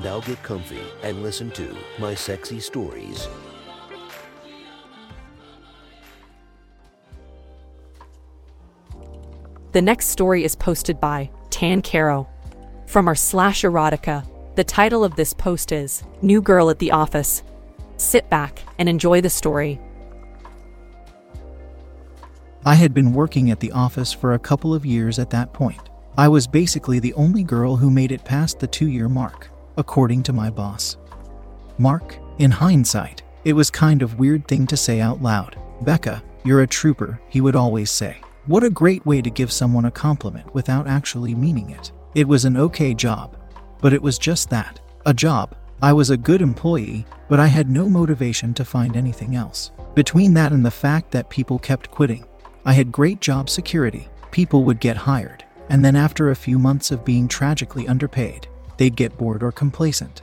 Now get comfy and listen to my sexy stories. The next story is posted by Tan Caro. From r slash erotica, the title of this post is New Girl at the Office. Sit back and enjoy the story. I had been working at the office for a couple of years at that point. I was basically the only girl who made it past the two year mark, according to my boss. Mark, in hindsight, it was kind of weird thing to say out loud. Becca, you're a trooper, he would always say. What a great way to give someone a compliment without actually meaning it. It was an okay job, but it was just that a job. I was a good employee, but I had no motivation to find anything else. Between that and the fact that people kept quitting, I had great job security. People would get hired, and then after a few months of being tragically underpaid, they'd get bored or complacent,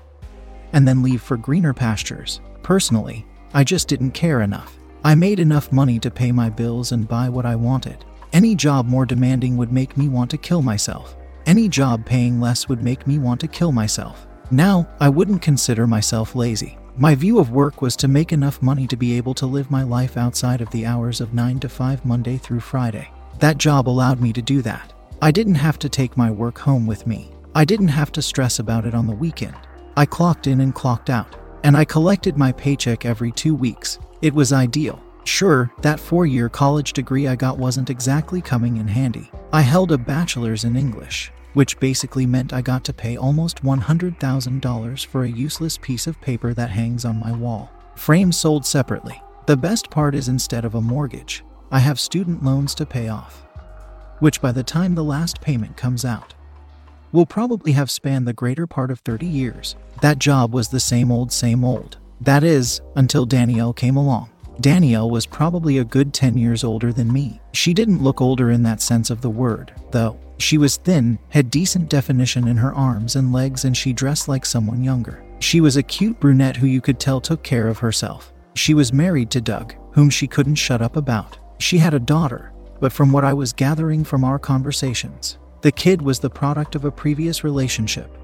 and then leave for greener pastures. Personally, I just didn't care enough. I made enough money to pay my bills and buy what I wanted. Any job more demanding would make me want to kill myself. Any job paying less would make me want to kill myself. Now, I wouldn't consider myself lazy. My view of work was to make enough money to be able to live my life outside of the hours of 9 to 5 Monday through Friday. That job allowed me to do that. I didn't have to take my work home with me. I didn't have to stress about it on the weekend. I clocked in and clocked out, and I collected my paycheck every two weeks. It was ideal. Sure, that four year college degree I got wasn't exactly coming in handy. I held a bachelor's in English, which basically meant I got to pay almost $100,000 for a useless piece of paper that hangs on my wall. Frames sold separately. The best part is instead of a mortgage, I have student loans to pay off, which by the time the last payment comes out, will probably have spanned the greater part of 30 years. That job was the same old, same old. That is, until Danielle came along. Danielle was probably a good 10 years older than me. She didn't look older in that sense of the word, though. She was thin, had decent definition in her arms and legs, and she dressed like someone younger. She was a cute brunette who you could tell took care of herself. She was married to Doug, whom she couldn't shut up about. She had a daughter, but from what I was gathering from our conversations, the kid was the product of a previous relationship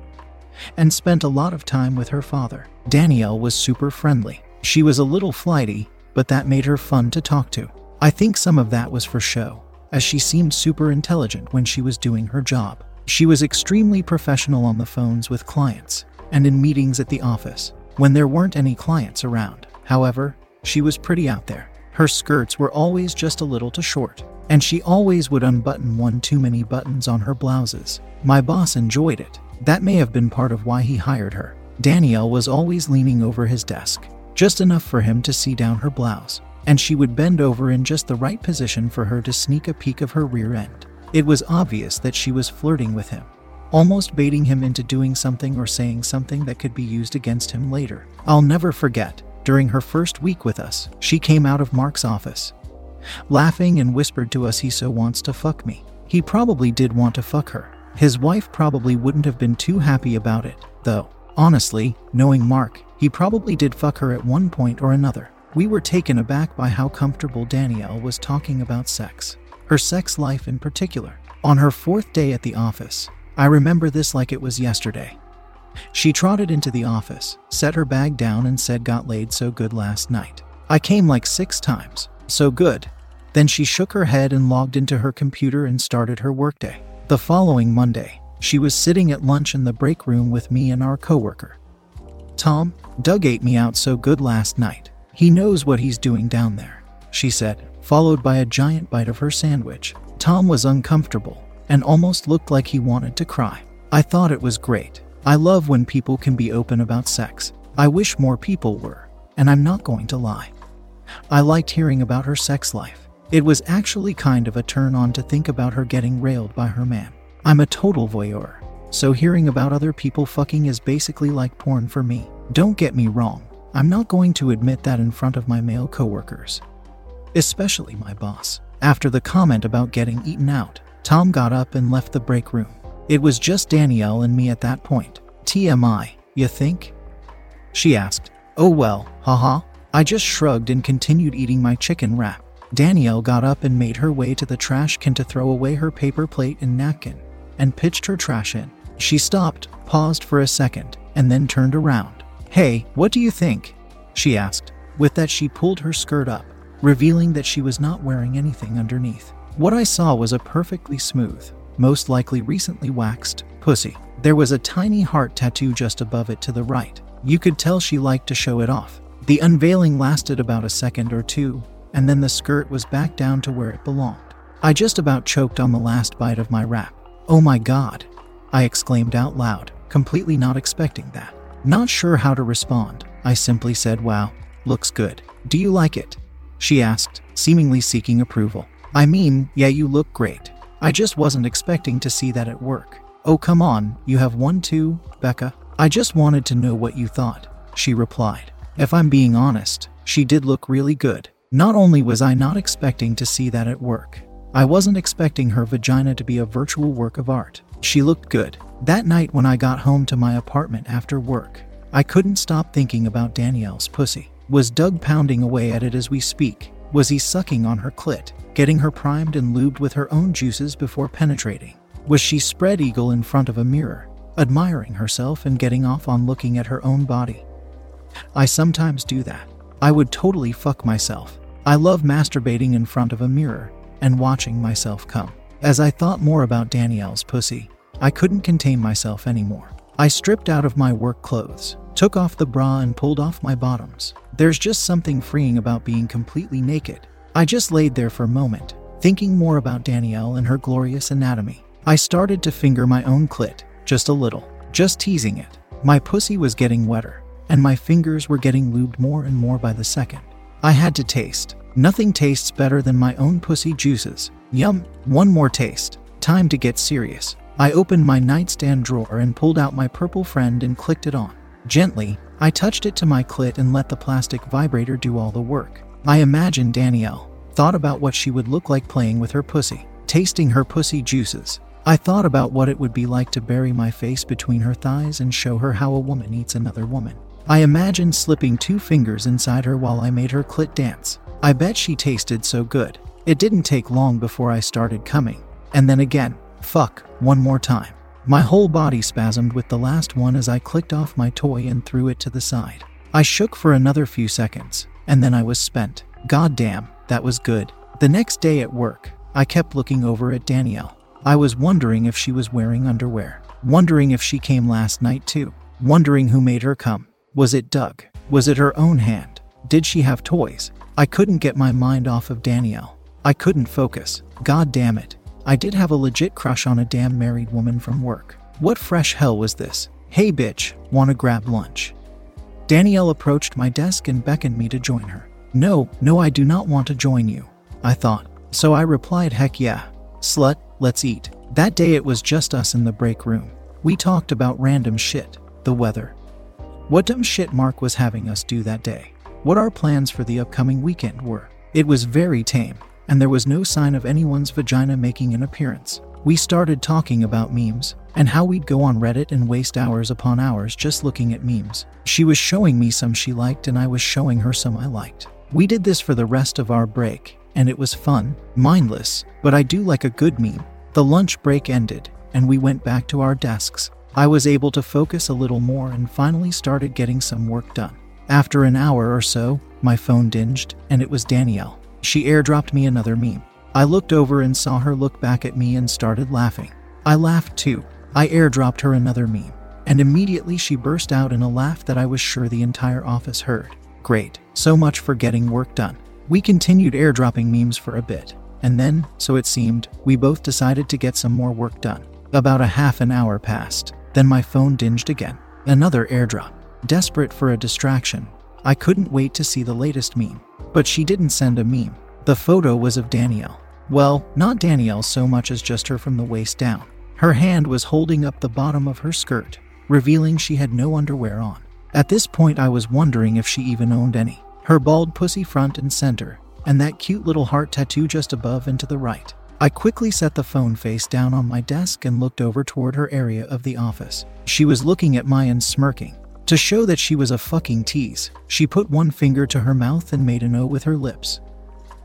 and spent a lot of time with her father. Danielle was super friendly. She was a little flighty, but that made her fun to talk to. I think some of that was for show as she seemed super intelligent when she was doing her job. She was extremely professional on the phones with clients and in meetings at the office when there weren't any clients around. However, she was pretty out there. Her skirts were always just a little too short, and she always would unbutton one too many buttons on her blouses. My boss enjoyed it. That may have been part of why he hired her. Danielle was always leaning over his desk, just enough for him to see down her blouse and she would bend over in just the right position for her to sneak a peek of her rear end. It was obvious that she was flirting with him, almost baiting him into doing something or saying something that could be used against him later. I'll never forget, during her first week with us, she came out of Mark's office, laughing and whispered to us, He so wants to fuck me. He probably did want to fuck her. His wife probably wouldn't have been too happy about it, though. Honestly, knowing Mark, he probably did fuck her at one point or another. We were taken aback by how comfortable Danielle was talking about sex, her sex life in particular. On her fourth day at the office, I remember this like it was yesterday. She trotted into the office, set her bag down, and said, Got laid so good last night. I came like six times. So good. Then she shook her head and logged into her computer and started her workday. The following Monday, she was sitting at lunch in the break room with me and our coworker. Tom, Doug ate me out so good last night. He knows what he's doing down there, she said, followed by a giant bite of her sandwich. Tom was uncomfortable and almost looked like he wanted to cry. I thought it was great. I love when people can be open about sex. I wish more people were, and I'm not going to lie. I liked hearing about her sex life. It was actually kind of a turn on to think about her getting railed by her man. I'm a total voyeur, so hearing about other people fucking is basically like porn for me. Don't get me wrong, I'm not going to admit that in front of my male coworkers, especially my boss. After the comment about getting eaten out, Tom got up and left the break room. It was just Danielle and me at that point. TMI, you think? She asked. Oh well, haha. I just shrugged and continued eating my chicken wrap. Danielle got up and made her way to the trash can to throw away her paper plate and napkin, and pitched her trash in. She stopped, paused for a second, and then turned around. Hey, what do you think? She asked. With that, she pulled her skirt up, revealing that she was not wearing anything underneath. What I saw was a perfectly smooth, most likely recently waxed, pussy. There was a tiny heart tattoo just above it to the right. You could tell she liked to show it off. The unveiling lasted about a second or two, and then the skirt was back down to where it belonged. I just about choked on the last bite of my wrap. Oh my god, I exclaimed out loud, completely not expecting that. Not sure how to respond, I simply said, Wow, looks good. Do you like it? She asked, seemingly seeking approval. I mean, yeah, you look great. I just wasn't expecting to see that at work. Oh, come on, you have one too, Becca. I just wanted to know what you thought, she replied. If I'm being honest, she did look really good. Not only was I not expecting to see that at work, I wasn't expecting her vagina to be a virtual work of art. She looked good. That night when I got home to my apartment after work, I couldn't stop thinking about Danielle's pussy. Was Doug pounding away at it as we speak? Was he sucking on her clit, getting her primed and lubed with her own juices before penetrating? Was she spread eagle in front of a mirror, admiring herself and getting off on looking at her own body? I sometimes do that. I would totally fuck myself. I love masturbating in front of a mirror and watching myself come. As I thought more about Danielle's pussy, I couldn't contain myself anymore. I stripped out of my work clothes, took off the bra, and pulled off my bottoms. There's just something freeing about being completely naked. I just laid there for a moment, thinking more about Danielle and her glorious anatomy. I started to finger my own clit, just a little, just teasing it. My pussy was getting wetter, and my fingers were getting lubed more and more by the second. I had to taste. Nothing tastes better than my own pussy juices. Yum, one more taste. Time to get serious. I opened my nightstand drawer and pulled out my purple friend and clicked it on. Gently, I touched it to my clit and let the plastic vibrator do all the work. I imagined Danielle, thought about what she would look like playing with her pussy, tasting her pussy juices. I thought about what it would be like to bury my face between her thighs and show her how a woman eats another woman. I imagined slipping two fingers inside her while I made her clit dance. I bet she tasted so good. It didn't take long before I started coming. And then again, fuck, one more time. My whole body spasmed with the last one as I clicked off my toy and threw it to the side. I shook for another few seconds, and then I was spent. God damn, that was good. The next day at work, I kept looking over at Danielle. I was wondering if she was wearing underwear, wondering if she came last night too, wondering who made her come. Was it Doug? Was it her own hand? Did she have toys? I couldn't get my mind off of Danielle. I couldn't focus. God damn it. I did have a legit crush on a damn married woman from work. What fresh hell was this? Hey bitch, wanna grab lunch? Danielle approached my desk and beckoned me to join her. No, no, I do not want to join you, I thought. So I replied, heck yeah. Slut, let's eat. That day it was just us in the break room. We talked about random shit, the weather, what dumb shit Mark was having us do that day. What our plans for the upcoming weekend were. It was very tame, and there was no sign of anyone's vagina making an appearance. We started talking about memes, and how we'd go on Reddit and waste hours upon hours just looking at memes. She was showing me some she liked, and I was showing her some I liked. We did this for the rest of our break, and it was fun, mindless, but I do like a good meme. The lunch break ended, and we went back to our desks. I was able to focus a little more and finally started getting some work done. After an hour or so, my phone dinged, and it was Danielle. She airdropped me another meme. I looked over and saw her look back at me and started laughing. I laughed too. I airdropped her another meme, and immediately she burst out in a laugh that I was sure the entire office heard. Great, so much for getting work done. We continued airdropping memes for a bit, and then, so it seemed, we both decided to get some more work done. About a half an hour passed, then my phone dinged again. Another airdrop. Desperate for a distraction, I couldn't wait to see the latest meme. But she didn't send a meme. The photo was of Danielle. Well, not Danielle so much as just her from the waist down. Her hand was holding up the bottom of her skirt, revealing she had no underwear on. At this point, I was wondering if she even owned any. Her bald pussy front and center, and that cute little heart tattoo just above and to the right. I quickly set the phone face down on my desk and looked over toward her area of the office. She was looking at my and smirking. To show that she was a fucking tease, she put one finger to her mouth and made an O with her lips.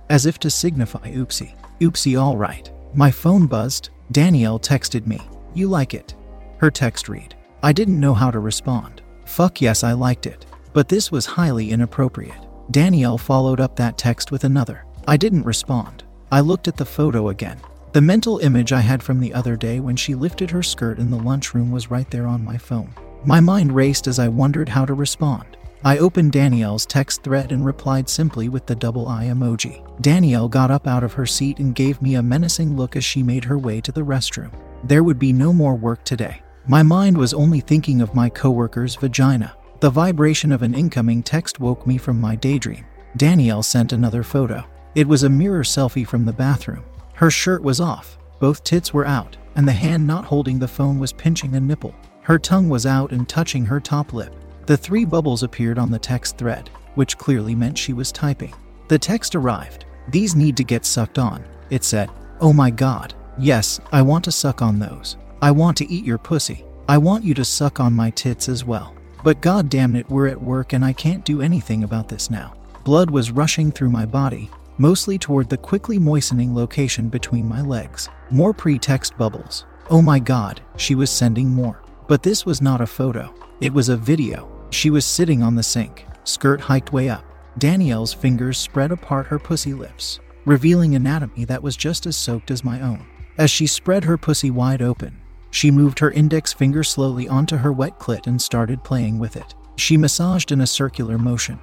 As if to signify oopsie. Oopsie, alright. My phone buzzed. Danielle texted me. You like it? Her text read. I didn't know how to respond. Fuck yes, I liked it. But this was highly inappropriate. Danielle followed up that text with another. I didn't respond. I looked at the photo again. The mental image I had from the other day when she lifted her skirt in the lunchroom was right there on my phone. My mind raced as I wondered how to respond. I opened Danielle's text thread and replied simply with the double eye emoji. Danielle got up out of her seat and gave me a menacing look as she made her way to the restroom. There would be no more work today. My mind was only thinking of my coworker's vagina. The vibration of an incoming text woke me from my daydream. Danielle sent another photo. It was a mirror selfie from the bathroom. Her shirt was off, both tits were out, and the hand not holding the phone was pinching a nipple. Her tongue was out and touching her top lip. The three bubbles appeared on the text thread, which clearly meant she was typing. The text arrived. These need to get sucked on. It said, Oh my god. Yes, I want to suck on those. I want to eat your pussy. I want you to suck on my tits as well. But god damn it, we're at work and I can't do anything about this now. Blood was rushing through my body, mostly toward the quickly moistening location between my legs. More pretext bubbles. Oh my god, she was sending more. But this was not a photo, it was a video. She was sitting on the sink, skirt hiked way up. Danielle's fingers spread apart her pussy lips, revealing anatomy that was just as soaked as my own. As she spread her pussy wide open, she moved her index finger slowly onto her wet clit and started playing with it. She massaged in a circular motion,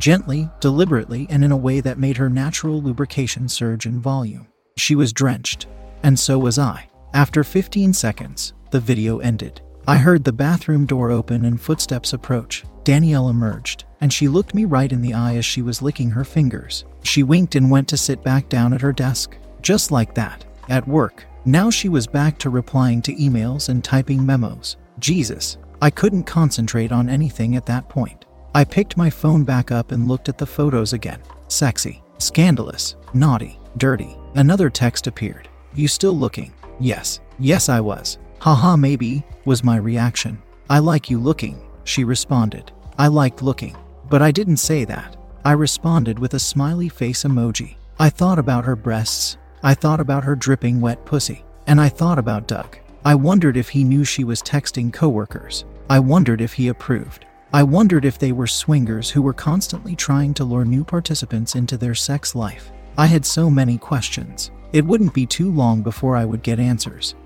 gently, deliberately, and in a way that made her natural lubrication surge in volume. She was drenched, and so was I. After 15 seconds, the video ended. I heard the bathroom door open and footsteps approach. Danielle emerged, and she looked me right in the eye as she was licking her fingers. She winked and went to sit back down at her desk. Just like that, at work. Now she was back to replying to emails and typing memos. Jesus, I couldn't concentrate on anything at that point. I picked my phone back up and looked at the photos again. Sexy, scandalous, naughty, dirty. Another text appeared. You still looking? Yes, yes, I was. Haha, maybe, was my reaction. I like you looking, she responded. I liked looking. But I didn't say that. I responded with a smiley face emoji. I thought about her breasts. I thought about her dripping wet pussy. And I thought about Doug. I wondered if he knew she was texting coworkers. I wondered if he approved. I wondered if they were swingers who were constantly trying to lure new participants into their sex life. I had so many questions. It wouldn't be too long before I would get answers.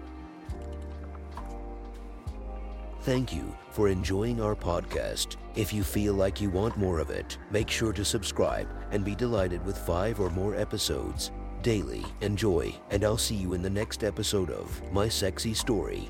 Thank you for enjoying our podcast. If you feel like you want more of it, make sure to subscribe and be delighted with five or more episodes daily. Enjoy, and I'll see you in the next episode of My Sexy Story